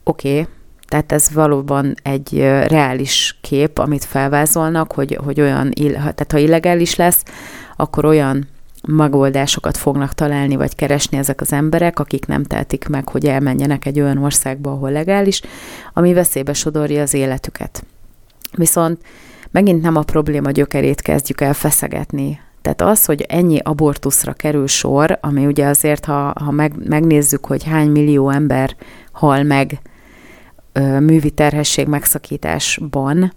oké, okay, tehát ez valóban egy reális kép, amit felvázolnak, hogy, hogy olyan, tehát ha illegális lesz, akkor olyan megoldásokat fognak találni, vagy keresni ezek az emberek, akik nem tehetik meg, hogy elmenjenek egy olyan országba, ahol legális, ami veszélybe sodorja az életüket. Viszont megint nem a probléma gyökerét kezdjük el feszegetni. Tehát az, hogy ennyi abortuszra kerül sor, ami ugye azért, ha, ha meg, megnézzük, hogy hány millió ember hal meg művi terhesség megszakításban,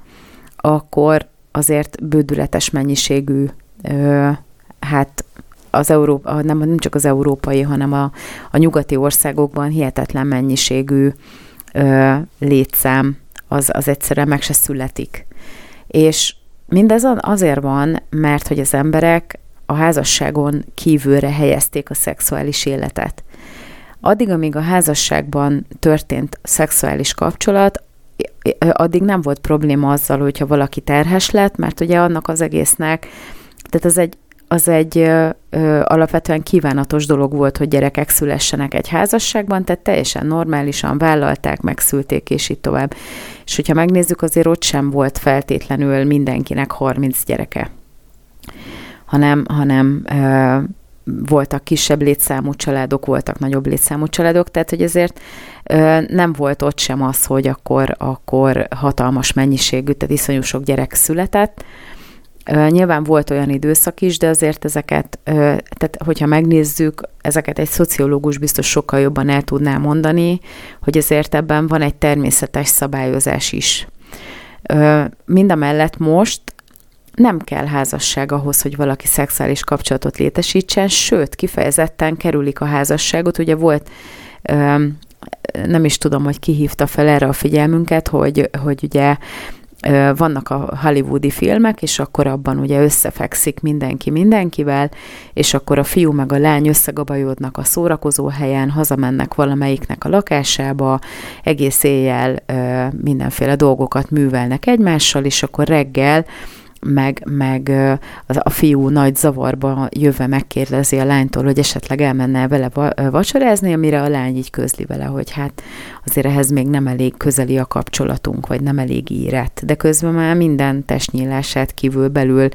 akkor azért bődületes mennyiségű, hát az Európa, nem, nem csak az európai, hanem a, a nyugati országokban hihetetlen mennyiségű ö, létszám, az, az egyszerűen meg se születik. És mindez azért van, mert hogy az emberek a házasságon kívülre helyezték a szexuális életet. Addig, amíg a házasságban történt szexuális kapcsolat, addig nem volt probléma azzal, hogyha valaki terhes lett, mert ugye annak az egésznek, tehát az egy, az egy ö, alapvetően kívánatos dolog volt, hogy gyerekek szülessenek egy házasságban, tehát teljesen normálisan vállalták, megszülték, és így tovább. És hogyha megnézzük, azért ott sem volt feltétlenül mindenkinek 30 gyereke, hanem, hanem ö, voltak kisebb létszámú családok, voltak nagyobb létszámú családok, tehát hogy ezért nem volt ott sem az, hogy akkor, akkor hatalmas mennyiségű, tehát iszonyú sok gyerek született. Nyilván volt olyan időszak is, de azért ezeket, tehát hogyha megnézzük, ezeket egy szociológus biztos sokkal jobban el tudná mondani, hogy ezért ebben van egy természetes szabályozás is. Mind a mellett most nem kell házasság ahhoz, hogy valaki szexuális kapcsolatot létesítsen, sőt, kifejezetten kerülik a házasságot. Ugye volt, nem is tudom, hogy ki hívta fel erre a figyelmünket, hogy, hogy ugye vannak a hollywoodi filmek, és akkor abban ugye összefekszik mindenki mindenkivel, és akkor a fiú meg a lány összegabajodnak a szórakozó helyen, hazamennek valamelyiknek a lakásába, egész éjjel mindenféle dolgokat művelnek egymással, és akkor reggel meg, meg a fiú nagy zavarba jöve megkérdezi a lánytól, hogy esetleg elmenne vele vacsorázni, amire a lány így közli vele, hogy hát azért ehhez még nem elég közeli a kapcsolatunk, vagy nem elég írett. De közben már minden testnyílását kívül belül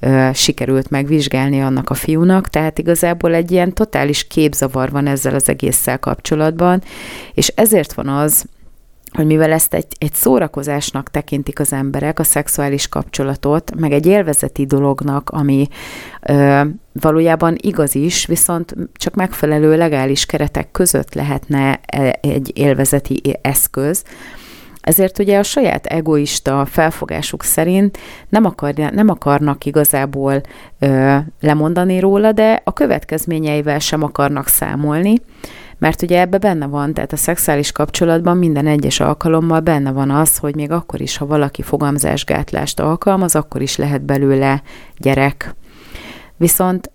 ö, sikerült megvizsgálni annak a fiúnak, tehát igazából egy ilyen totális képzavar van ezzel az egésszel kapcsolatban, és ezért van az, hogy mivel ezt egy, egy szórakozásnak tekintik az emberek, a szexuális kapcsolatot, meg egy élvezeti dolognak, ami ö, valójában igaz is, viszont csak megfelelő legális keretek között lehetne e, egy élvezeti eszköz, ezért ugye a saját egoista felfogásuk szerint nem, akarja, nem akarnak igazából ö, lemondani róla, de a következményeivel sem akarnak számolni, Mert ugye ebbe benne van, tehát a szexuális kapcsolatban minden egyes alkalommal benne van az, hogy még akkor is, ha valaki fogamzásgátlást alkalmaz, akkor is lehet belőle gyerek. Viszont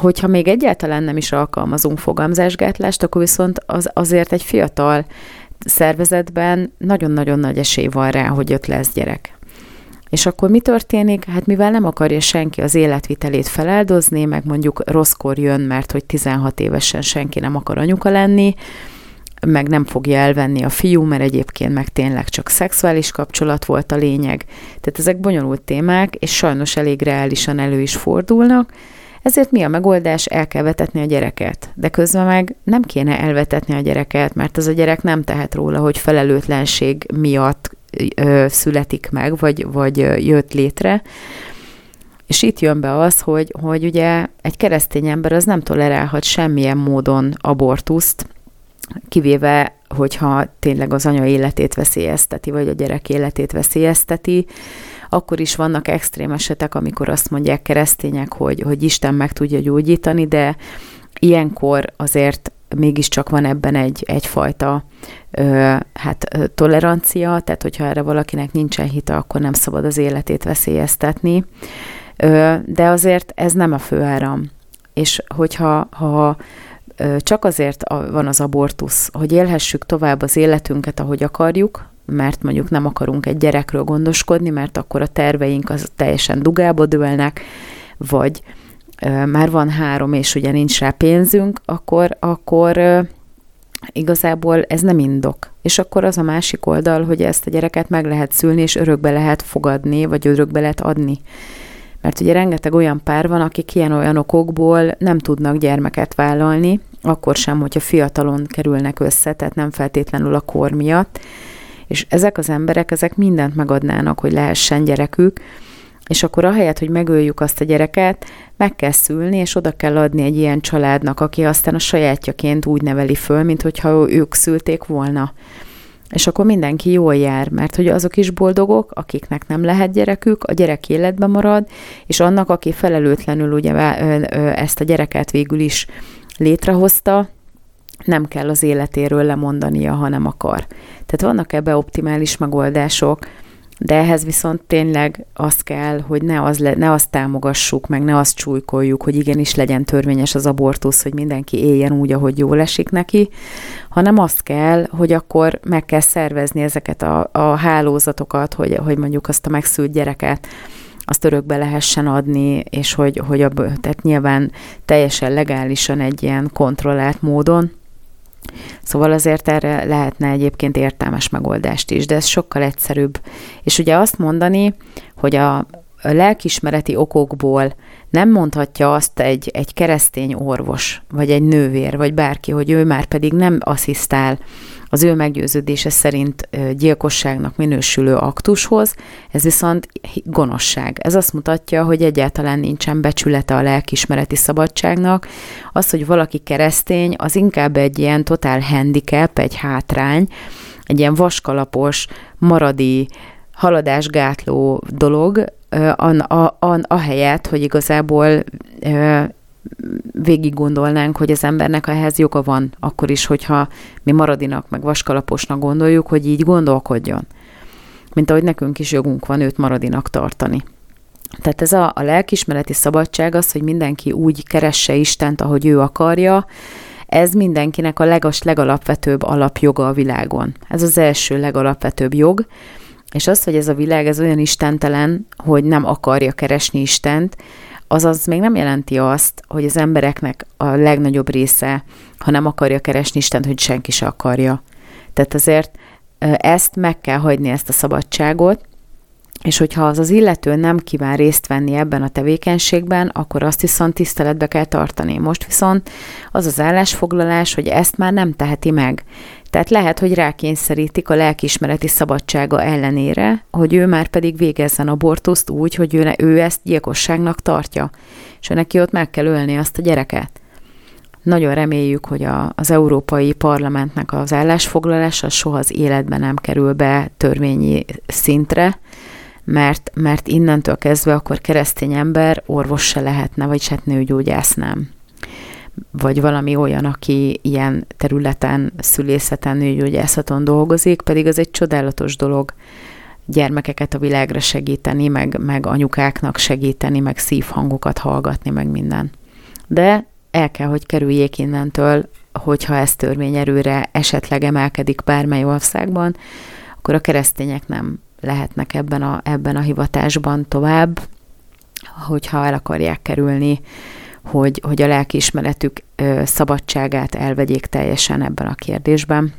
hogyha még egyáltalán nem is alkalmazunk fogamzásgátlást, akkor viszont az, azért egy fiatal szervezetben nagyon-nagyon nagy esély van rá, hogy ott lesz gyerek. És akkor mi történik? Hát mivel nem akarja senki az életvitelét feláldozni, meg mondjuk rosszkor jön, mert hogy 16 évesen senki nem akar anyuka lenni, meg nem fogja elvenni a fiú, mert egyébként meg tényleg csak szexuális kapcsolat volt a lényeg. Tehát ezek bonyolult témák, és sajnos elég reálisan elő is fordulnak, ezért mi a megoldás? El kell vetetni a gyereket. De közben meg nem kéne elvetetni a gyereket, mert az a gyerek nem tehet róla, hogy felelőtlenség miatt ö, születik meg, vagy, vagy jött létre. És itt jön be az, hogy, hogy ugye egy keresztény ember az nem tolerálhat semmilyen módon abortuszt, kivéve, hogyha tényleg az anya életét veszélyezteti, vagy a gyerek életét veszélyezteti, akkor is vannak extrém esetek, amikor azt mondják keresztények, hogy, hogy Isten meg tudja gyógyítani, de ilyenkor azért mégiscsak van ebben egy, egyfajta ö, hát, tolerancia, tehát hogyha erre valakinek nincsen hite, akkor nem szabad az életét veszélyeztetni. Ö, de azért ez nem a főáram. És hogyha ha csak azért van az abortusz, hogy élhessük tovább az életünket, ahogy akarjuk, mert mondjuk nem akarunk egy gyerekről gondoskodni, mert akkor a terveink az teljesen dugába dőlnek, vagy már van három, és ugye nincs rá pénzünk, akkor, akkor igazából ez nem indok. És akkor az a másik oldal, hogy ezt a gyereket meg lehet szülni, és örökbe lehet fogadni, vagy örökbe lehet adni. Mert ugye rengeteg olyan pár van, akik ilyen-olyan okokból nem tudnak gyermeket vállalni, akkor sem, hogyha fiatalon kerülnek össze, tehát nem feltétlenül a kor miatt. És ezek az emberek, ezek mindent megadnának, hogy lehessen gyerekük, és akkor ahelyett, hogy megöljük azt a gyereket, meg kell szülni, és oda kell adni egy ilyen családnak, aki aztán a sajátjaként úgy neveli föl, mint hogyha ők szülték volna. És akkor mindenki jól jár, mert hogy azok is boldogok, akiknek nem lehet gyerekük, a gyerek életben marad, és annak, aki felelőtlenül ugye ezt a gyereket végül is létrehozta, nem kell az életéről lemondania, ha nem akar. Tehát vannak ebbe optimális megoldások, de ehhez viszont tényleg az kell, hogy ne, az le, ne azt támogassuk, meg ne azt csújkoljuk, hogy igenis legyen törvényes az abortusz, hogy mindenki éljen úgy, ahogy jól esik neki, hanem azt kell, hogy akkor meg kell szervezni ezeket a, a hálózatokat, hogy, hogy mondjuk azt a megszült gyereket azt örökbe lehessen adni, és hogy, hogy a, tehát nyilván teljesen legálisan egy ilyen kontrollált módon, Szóval azért erre lehetne egyébként értelmes megoldást is, de ez sokkal egyszerűbb. És ugye azt mondani, hogy a lelkismereti okokból nem mondhatja azt egy, egy keresztény orvos, vagy egy nővér, vagy bárki, hogy ő már pedig nem asszisztál az ő meggyőződése szerint gyilkosságnak minősülő aktushoz, ez viszont gonoszság. Ez azt mutatja, hogy egyáltalán nincsen becsülete a lelkismereti szabadságnak. Az, hogy valaki keresztény, az inkább egy ilyen totál handicap, egy hátrány, egy ilyen vaskalapos, maradi, haladásgátló dolog, ahelyett, hogy igazából végig gondolnánk, hogy az embernek ehhez joga van, akkor is, hogyha mi maradinak, meg vaskalaposnak gondoljuk, hogy így gondolkodjon. Mint ahogy nekünk is jogunk van őt maradinak tartani. Tehát ez a, a lelkismereti szabadság az, hogy mindenki úgy keresse Istent, ahogy ő akarja, ez mindenkinek a legas, legalapvetőbb alapjoga a világon. Ez az első legalapvetőbb jog, és az, hogy ez a világ ez olyan istentelen, hogy nem akarja keresni Istent, azaz még nem jelenti azt, hogy az embereknek a legnagyobb része, ha nem akarja keresni Istent, hogy senki se akarja. Tehát azért ezt meg kell hagyni, ezt a szabadságot, és hogyha az az illető nem kíván részt venni ebben a tevékenységben, akkor azt viszont tiszteletbe kell tartani. Most viszont az az állásfoglalás, hogy ezt már nem teheti meg. Tehát lehet, hogy rákényszerítik a lelkiismereti szabadsága ellenére, hogy ő már pedig végezzen abortuszt úgy, hogy ő, ő ezt gyilkosságnak tartja, és neki ott meg kell ölni azt a gyereket. Nagyon reméljük, hogy a, az Európai Parlamentnek az állásfoglalása soha az életben nem kerül be törvényi szintre, mert, mert innentől kezdve akkor keresztény ember orvos se lehetne, vagy hát nőgyógyász nem. Vagy valami olyan, aki ilyen területen, szülészeten, nőgyógyászaton dolgozik, pedig az egy csodálatos dolog gyermekeket a világra segíteni, meg, meg anyukáknak segíteni, meg szívhangokat hallgatni, meg minden. De el kell, hogy kerüljék innentől, hogyha ez törvényerőre esetleg emelkedik bármely országban, akkor a keresztények nem lehetnek ebben a, ebben a hivatásban tovább, hogyha el akarják kerülni, hogy, hogy a lelkiismeretük szabadságát elvegyék teljesen ebben a kérdésben.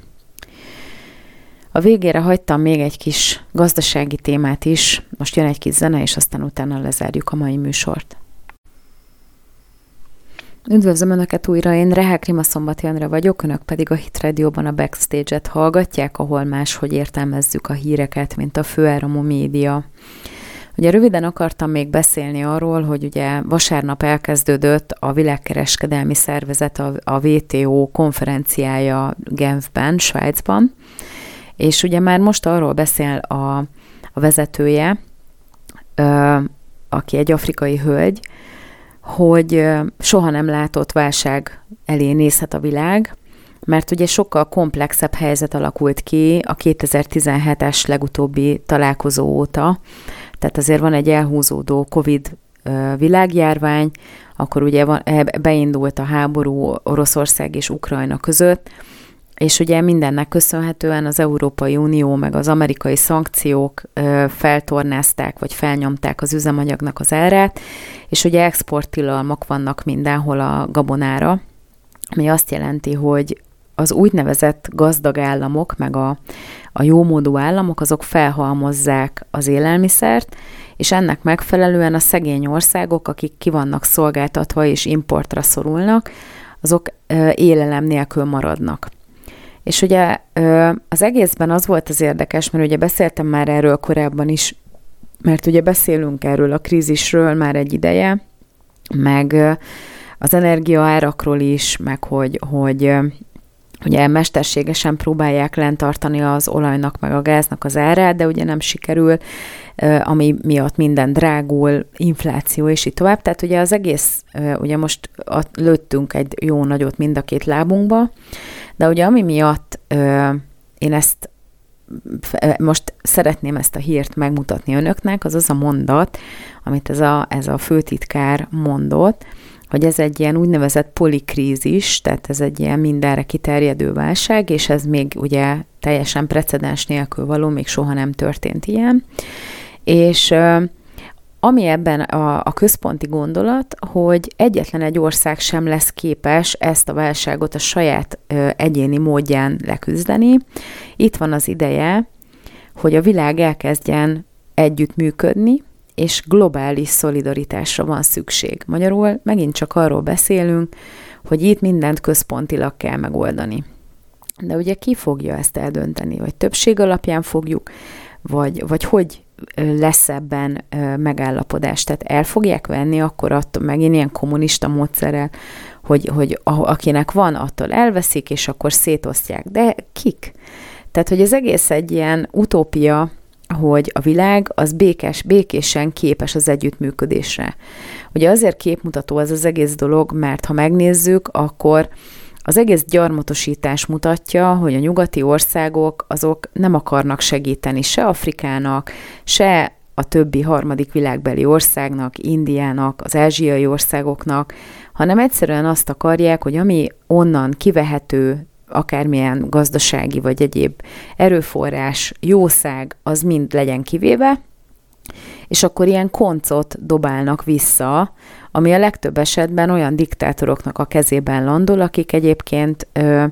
A végére hagytam még egy kis gazdasági témát is, most jön egy kis zene, és aztán utána lezárjuk a mai műsort. Üdvözlöm Önöket újra, én Rehák Rima Szombati Andra vagyok, Önök pedig a Hit Radio-ban a Backstage-et hallgatják, ahol máshogy értelmezzük a híreket, mint a főáramú média. Ugye röviden akartam még beszélni arról, hogy ugye vasárnap elkezdődött a világkereskedelmi szervezet, a, WTO konferenciája Genfben, Svájcban, és ugye már most arról beszél a, a vezetője, ö, aki egy afrikai hölgy, hogy soha nem látott válság elé nézhet a világ, mert ugye sokkal komplexebb helyzet alakult ki a 2017-es legutóbbi találkozó óta, tehát azért van egy elhúzódó COVID világjárvány, akkor ugye van, beindult a háború Oroszország és Ukrajna között, és ugye mindennek köszönhetően az Európai Unió meg az amerikai szankciók feltornázták, vagy felnyomták az üzemanyagnak az árát, és ugye exporttilalmak vannak mindenhol a gabonára, ami azt jelenti, hogy az úgynevezett gazdag államok, meg a, a jómódú államok, azok felhalmozzák az élelmiszert, és ennek megfelelően a szegény országok, akik ki vannak szolgáltatva és importra szorulnak, azok élelem nélkül maradnak. És ugye az egészben az volt az érdekes, mert ugye beszéltem már erről korábban is, mert ugye beszélünk erről a krízisről már egy ideje, meg az energiaárakról is, meg hogy, hogy ugye mesterségesen próbálják lentartani az olajnak meg a gáznak az árát, de ugye nem sikerül, ami miatt minden drágul, infláció és így tovább. Tehát ugye az egész, ugye most lőttünk egy jó nagyot mind a két lábunkba, de ugye ami miatt én ezt most szeretném ezt a hírt megmutatni önöknek, az az a mondat, amit ez a, ez a főtitkár mondott, hogy ez egy ilyen úgynevezett polikrízis, tehát ez egy ilyen mindenre kiterjedő válság, és ez még ugye teljesen precedens nélkül való, még soha nem történt ilyen. És ami ebben a, a központi gondolat, hogy egyetlen egy ország sem lesz képes ezt a válságot a saját ö, egyéni módján leküzdeni. Itt van az ideje, hogy a világ elkezdjen együttműködni, és globális szolidaritásra van szükség. Magyarul megint csak arról beszélünk, hogy itt mindent központilag kell megoldani. De ugye ki fogja ezt eldönteni? Vagy többség alapján fogjuk, vagy, vagy hogy lesz ebben megállapodás. Tehát el fogják venni akkor attól megint ilyen kommunista módszerrel, hogy, hogy akinek van, attól elveszik, és akkor szétosztják. De kik? Tehát, hogy az egész egy ilyen utópia, hogy a világ az békés, békésen képes az együttműködésre. Ugye azért képmutató ez az egész dolog, mert ha megnézzük, akkor az egész gyarmatosítás mutatja, hogy a nyugati országok azok nem akarnak segíteni se Afrikának, se a többi harmadik világbeli országnak, Indiának, az ázsiai országoknak, hanem egyszerűen azt akarják, hogy ami onnan kivehető akármilyen gazdasági vagy egyéb erőforrás, jószág, az mind legyen kivéve, és akkor ilyen koncot dobálnak vissza, ami a legtöbb esetben olyan diktátoroknak a kezében landol, akik egyébként ö,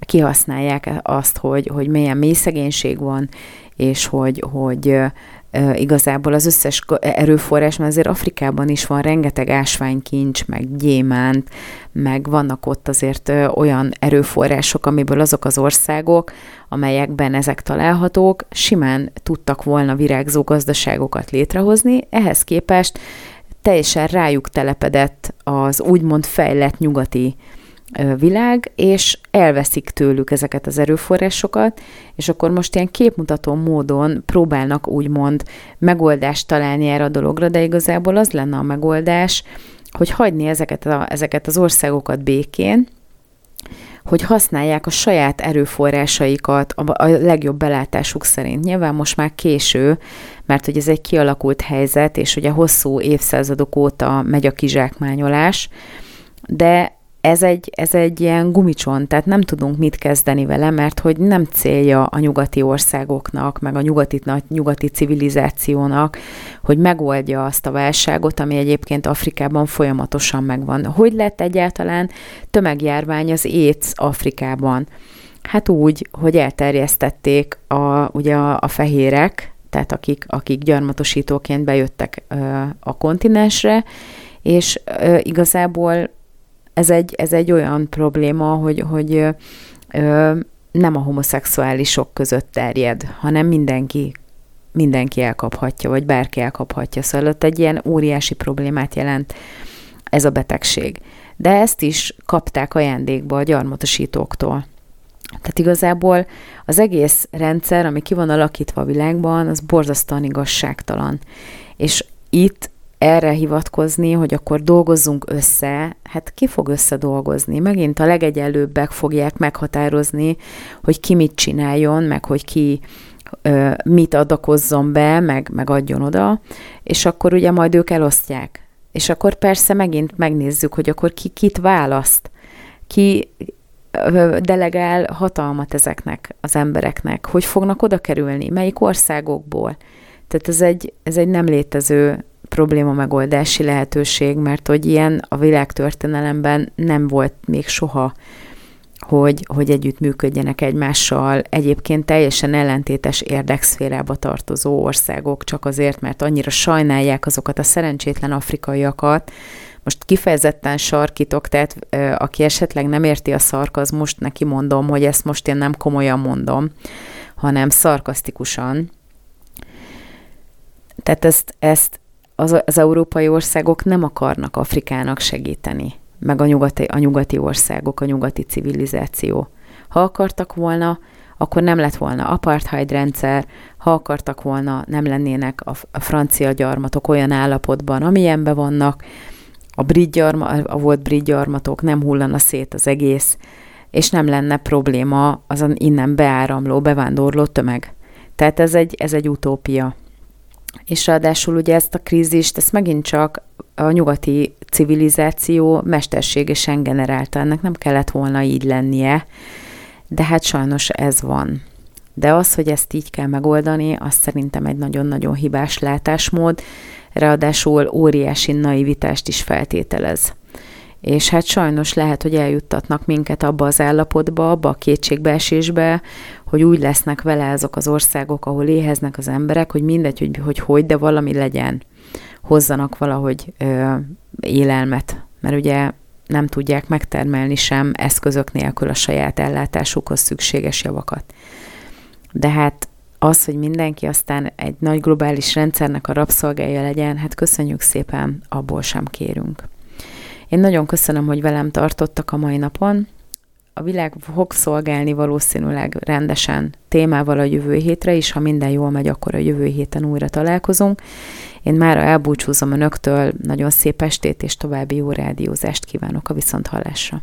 kihasználják azt, hogy, hogy milyen mély szegénység van, és hogy, hogy igazából az összes erőforrás, mert azért Afrikában is van rengeteg ásványkincs, meg gyémánt, meg vannak ott azért olyan erőforrások, amiből azok az országok, amelyekben ezek találhatók, simán tudtak volna virágzó gazdaságokat létrehozni, ehhez képest teljesen rájuk telepedett az úgymond fejlett nyugati világ, és elveszik tőlük ezeket az erőforrásokat, és akkor most ilyen képmutató módon próbálnak úgymond megoldást találni erre a dologra, de igazából az lenne a megoldás, hogy hagyni ezeket, a, ezeket az országokat békén, hogy használják a saját erőforrásaikat a, legjobb belátásuk szerint. Nyilván most már késő, mert hogy ez egy kialakult helyzet, és ugye hosszú évszázadok óta megy a kizsákmányolás, de ez egy, ez egy ilyen gumicson, tehát nem tudunk mit kezdeni vele, mert hogy nem célja a nyugati országoknak, meg a nyugati, nyugati civilizációnak, hogy megoldja azt a válságot, ami egyébként Afrikában folyamatosan megvan. Hogy lett egyáltalán tömegjárvány az AIDS Afrikában? Hát úgy, hogy elterjesztették a, ugye a, a fehérek, tehát akik, akik gyarmatosítóként bejöttek a kontinensre, és igazából ez egy, ez egy olyan probléma, hogy, hogy nem a homoszexuálisok között terjed, hanem mindenki mindenki elkaphatja, vagy bárki elkaphatja. Szóval ott egy ilyen óriási problémát jelent ez a betegség. De ezt is kapták ajándékba a gyarmatosítóktól. Tehát igazából az egész rendszer, ami ki van alakítva a világban, az borzasztóan igazságtalan. És itt erre hivatkozni, hogy akkor dolgozzunk össze, hát ki fog összedolgozni? Megint a legegyelőbbek fogják meghatározni, hogy ki mit csináljon, meg hogy ki ö, mit adakozzon be, meg, meg adjon oda, és akkor ugye majd ők elosztják. És akkor persze megint megnézzük, hogy akkor ki kit választ, ki delegál hatalmat ezeknek az embereknek, hogy fognak oda kerülni, melyik országokból. Tehát ez egy, ez egy nem létező probléma megoldási lehetőség, mert hogy ilyen a világtörténelemben nem volt még soha, hogy, hogy együtt működjenek egymással, egyébként teljesen ellentétes érdekszférába tartozó országok, csak azért, mert annyira sajnálják azokat a szerencsétlen afrikaiakat, most kifejezetten sarkítok, tehát aki esetleg nem érti a szarkazmust, neki mondom, hogy ezt most én nem komolyan mondom, hanem szarkasztikusan. Tehát ezt, ezt az, az európai országok nem akarnak Afrikának segíteni, meg a nyugati, a nyugati országok, a nyugati civilizáció. Ha akartak volna, akkor nem lett volna apartheid rendszer, ha akartak volna, nem lennének a, a francia gyarmatok olyan állapotban, amilyenben vannak, a, brit gyarma, a volt brit gyarmatok nem hullana szét az egész, és nem lenne probléma azon innen beáramló, bevándorló tömeg. Tehát ez egy, ez egy utópia és ráadásul ugye ezt a krízist, ezt megint csak a nyugati civilizáció mesterségesen generálta, ennek nem kellett volna így lennie, de hát sajnos ez van. De az, hogy ezt így kell megoldani, az szerintem egy nagyon-nagyon hibás látásmód, ráadásul óriási naivitást is feltételez és hát sajnos lehet, hogy eljuttatnak minket abba az állapotba, abba a kétségbeesésbe, hogy úgy lesznek vele azok az országok, ahol éheznek az emberek, hogy mindegy, hogy hogy, hogy de valami legyen. Hozzanak valahogy ö, élelmet, mert ugye nem tudják megtermelni sem eszközök nélkül a saját ellátásukhoz szükséges javakat. De hát az, hogy mindenki aztán egy nagy globális rendszernek a rabszolgája legyen, hát köszönjük szépen, abból sem kérünk. Én nagyon köszönöm, hogy velem tartottak a mai napon. A világ fog szolgálni valószínűleg rendesen témával a jövő hétre is. Ha minden jól megy, akkor a jövő héten újra találkozunk. Én már elbúcsúzom önöktől, nagyon szép estét és további jó rádiózást kívánok a viszonthallásra.